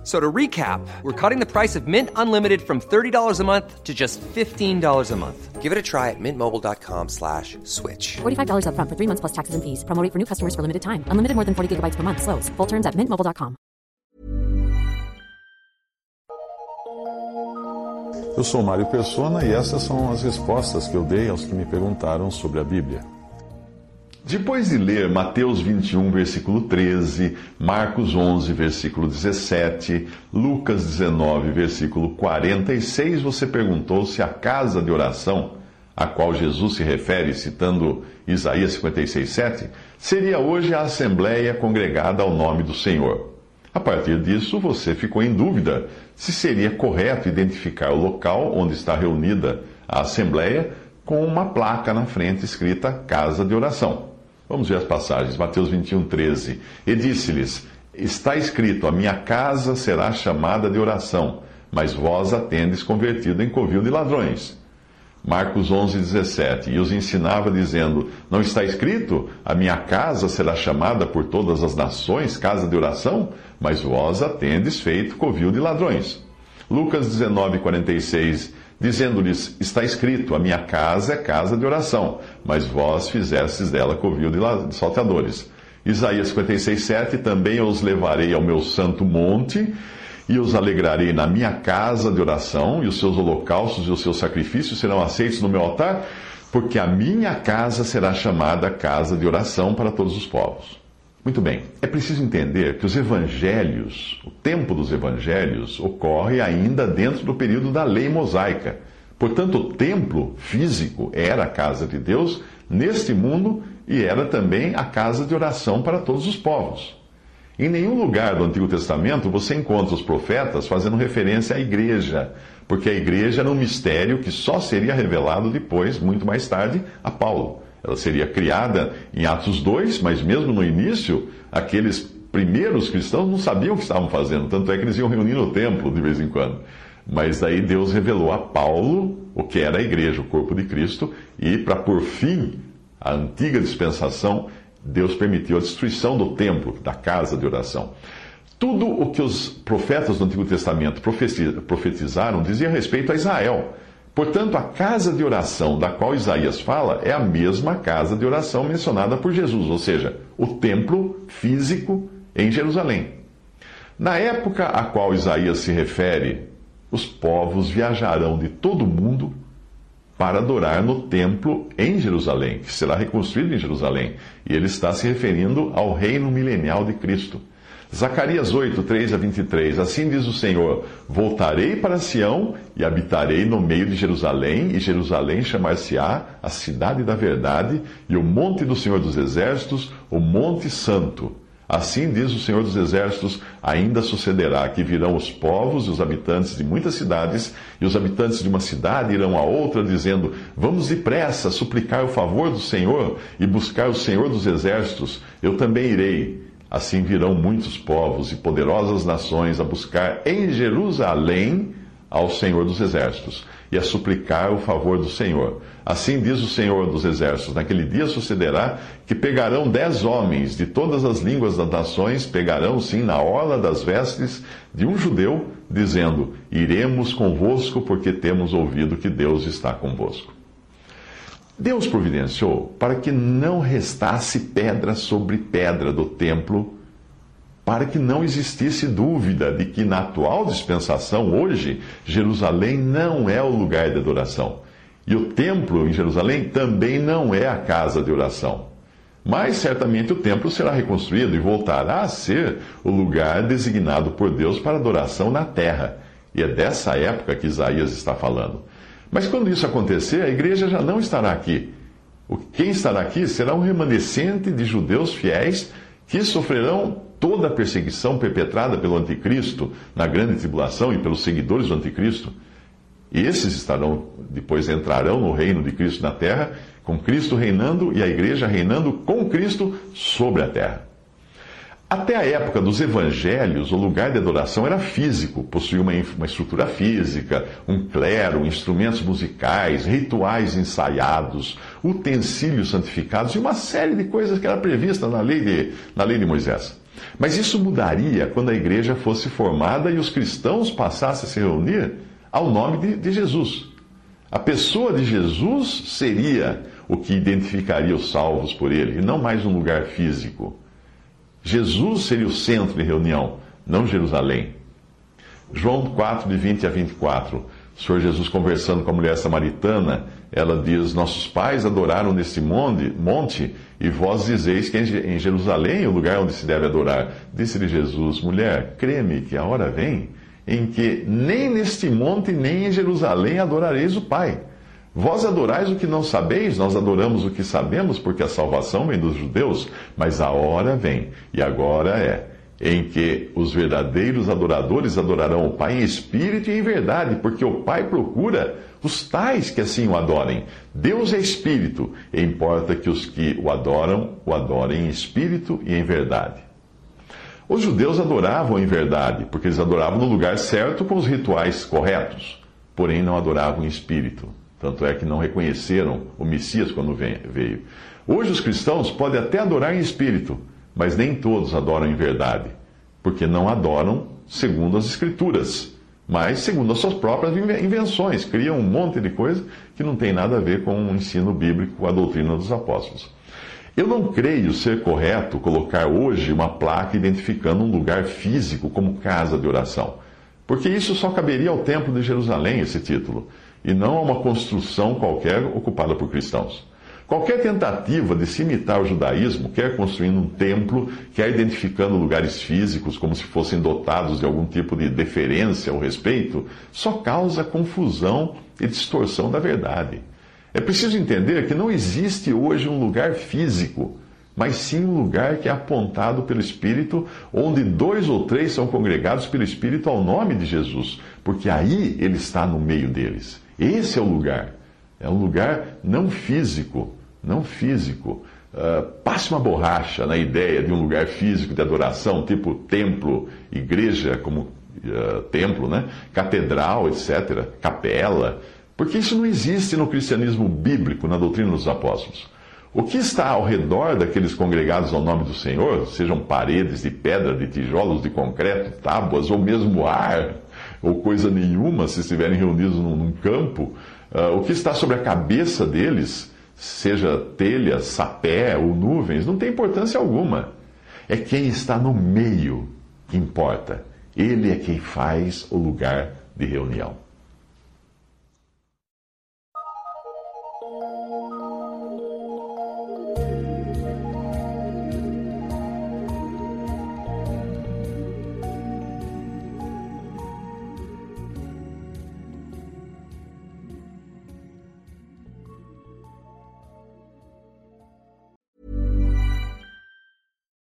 F- So to recap, we're cutting the price of Mint Unlimited from $30 a month to just $15 a month. Give it a try at mintmobile.com slash switch. $45 upfront for three months plus taxes and fees. Promo rate for new customers for limited time. Unlimited more than 40 gigabytes per month. Slows. Full terms at mintmobile.com. Eu sou Mário Persona e essas são as respostas que eu dei aos que me perguntaram sobre a Bíblia. Depois de ler Mateus 21, versículo 13, Marcos 11, versículo 17, Lucas 19, versículo 46, você perguntou se a casa de oração, a qual Jesus se refere citando Isaías 56, 7, seria hoje a assembleia congregada ao nome do Senhor. A partir disso, você ficou em dúvida se seria correto identificar o local onde está reunida a assembleia com uma placa na frente escrita Casa de Oração. Vamos ver as passagens. Mateus 21, 13. E disse-lhes: Está escrito: A minha casa será chamada de oração, mas vós a tendes convertido em covil de ladrões. Marcos 11, 17. E os ensinava, dizendo: Não está escrito: A minha casa será chamada por todas as nações casa de oração, mas vós a tendes feito covil de ladrões. Lucas 19, 46 dizendo-lhes: Está escrito, a minha casa é casa de oração, mas vós fizestes dela covil de salteadores. Isaías 56, 7, também os levarei ao meu santo monte, e os alegrarei na minha casa de oração, e os seus holocaustos e os seus sacrifícios serão aceitos no meu altar, porque a minha casa será chamada casa de oração para todos os povos. Muito bem, é preciso entender que os evangelhos, o tempo dos evangelhos, ocorre ainda dentro do período da lei mosaica. Portanto, o templo físico era a casa de Deus neste mundo e era também a casa de oração para todos os povos. Em nenhum lugar do Antigo Testamento você encontra os profetas fazendo referência à igreja, porque a igreja era um mistério que só seria revelado depois, muito mais tarde, a Paulo. Ela seria criada em Atos 2, mas mesmo no início, aqueles primeiros cristãos não sabiam o que estavam fazendo, tanto é que eles iam reunir no templo de vez em quando. Mas daí Deus revelou a Paulo o que era a igreja, o corpo de Cristo, e para por fim a antiga dispensação, Deus permitiu a destruição do templo, da casa de oração. Tudo o que os profetas do Antigo Testamento profetizaram dizia respeito a Israel. Portanto, a casa de oração da qual Isaías fala é a mesma casa de oração mencionada por Jesus, ou seja, o templo físico em Jerusalém. Na época a qual Isaías se refere, os povos viajarão de todo o mundo para adorar no templo em Jerusalém, que será reconstruído em Jerusalém. E ele está se referindo ao reino milenial de Cristo. Zacarias 8, 3 a 23. Assim diz o Senhor: Voltarei para Sião e habitarei no meio de Jerusalém, e Jerusalém chamar-se-á a cidade da verdade, e o monte do Senhor dos Exércitos, o Monte Santo. Assim diz o Senhor dos Exércitos: ainda sucederá que virão os povos e os habitantes de muitas cidades, e os habitantes de uma cidade irão a outra, dizendo: Vamos depressa suplicar o favor do Senhor e buscar o Senhor dos Exércitos. Eu também irei. Assim virão muitos povos e poderosas nações a buscar em Jerusalém ao Senhor dos Exércitos e a suplicar o favor do Senhor. Assim diz o Senhor dos Exércitos: Naquele dia sucederá que pegarão dez homens de todas as línguas das nações, pegarão sim na orla das vestes de um judeu, dizendo: Iremos convosco, porque temos ouvido que Deus está convosco. Deus providenciou para que não restasse pedra sobre pedra do templo, para que não existisse dúvida de que na atual dispensação, hoje, Jerusalém não é o lugar de adoração. E o templo em Jerusalém também não é a casa de oração. Mas certamente o templo será reconstruído e voltará a ser o lugar designado por Deus para adoração na terra. E é dessa época que Isaías está falando. Mas quando isso acontecer, a igreja já não estará aqui. Quem estará aqui será um remanescente de judeus fiéis que sofrerão toda a perseguição perpetrada pelo anticristo na grande tribulação e pelos seguidores do anticristo. E esses estarão, depois entrarão no reino de Cristo na terra, com Cristo reinando e a igreja reinando com Cristo sobre a terra. Até a época dos evangelhos, o lugar de adoração era físico, possuía uma, uma estrutura física, um clero, instrumentos musicais, rituais ensaiados, utensílios santificados e uma série de coisas que era prevista na lei de, na lei de Moisés. Mas isso mudaria quando a igreja fosse formada e os cristãos passassem a se reunir ao nome de, de Jesus. A pessoa de Jesus seria o que identificaria os salvos por ele, e não mais um lugar físico. Jesus seria o centro de reunião, não Jerusalém. João 4, de 20 a 24. O Senhor Jesus conversando com a mulher samaritana, ela diz: Nossos pais adoraram nesse monte, monte e vós dizeis que em Jerusalém é o lugar onde se deve adorar. Disse-lhe Jesus: Mulher, creme que a hora vem em que nem neste monte nem em Jerusalém adorareis o Pai. Vós adorais o que não sabeis, nós adoramos o que sabemos, porque a salvação vem dos judeus, mas a hora vem, e agora é, em que os verdadeiros adoradores adorarão o Pai em espírito e em verdade, porque o Pai procura os tais que assim o adorem. Deus é espírito, e importa que os que o adoram o adorem em espírito e em verdade. Os judeus adoravam em verdade, porque eles adoravam no lugar certo com os rituais corretos, porém não adoravam em espírito. Tanto é que não reconheceram o Messias quando veio. Hoje os cristãos podem até adorar em espírito, mas nem todos adoram em verdade, porque não adoram segundo as Escrituras, mas segundo as suas próprias invenções. Criam um monte de coisa que não tem nada a ver com o ensino bíblico, a doutrina dos apóstolos. Eu não creio ser correto colocar hoje uma placa identificando um lugar físico como casa de oração, porque isso só caberia ao Templo de Jerusalém, esse título e não a uma construção qualquer ocupada por cristãos. Qualquer tentativa de se imitar o judaísmo, quer construindo um templo, quer identificando lugares físicos como se fossem dotados de algum tipo de deferência ou respeito, só causa confusão e distorção da verdade. É preciso entender que não existe hoje um lugar físico, mas sim um lugar que é apontado pelo Espírito, onde dois ou três são congregados pelo Espírito ao nome de Jesus, porque aí ele está no meio deles. Esse é o lugar. É um lugar não físico, não físico. Uh, passe uma borracha na ideia de um lugar físico de adoração, tipo templo, igreja como uh, templo, né? catedral, etc., capela, porque isso não existe no cristianismo bíblico, na doutrina dos apóstolos. O que está ao redor daqueles congregados ao nome do Senhor, sejam paredes de pedra, de tijolos, de concreto, tábuas ou mesmo ar, ou coisa nenhuma, se estiverem reunidos num, num campo, uh, o que está sobre a cabeça deles, seja telha, sapé ou nuvens, não tem importância alguma. É quem está no meio que importa. Ele é quem faz o lugar de reunião.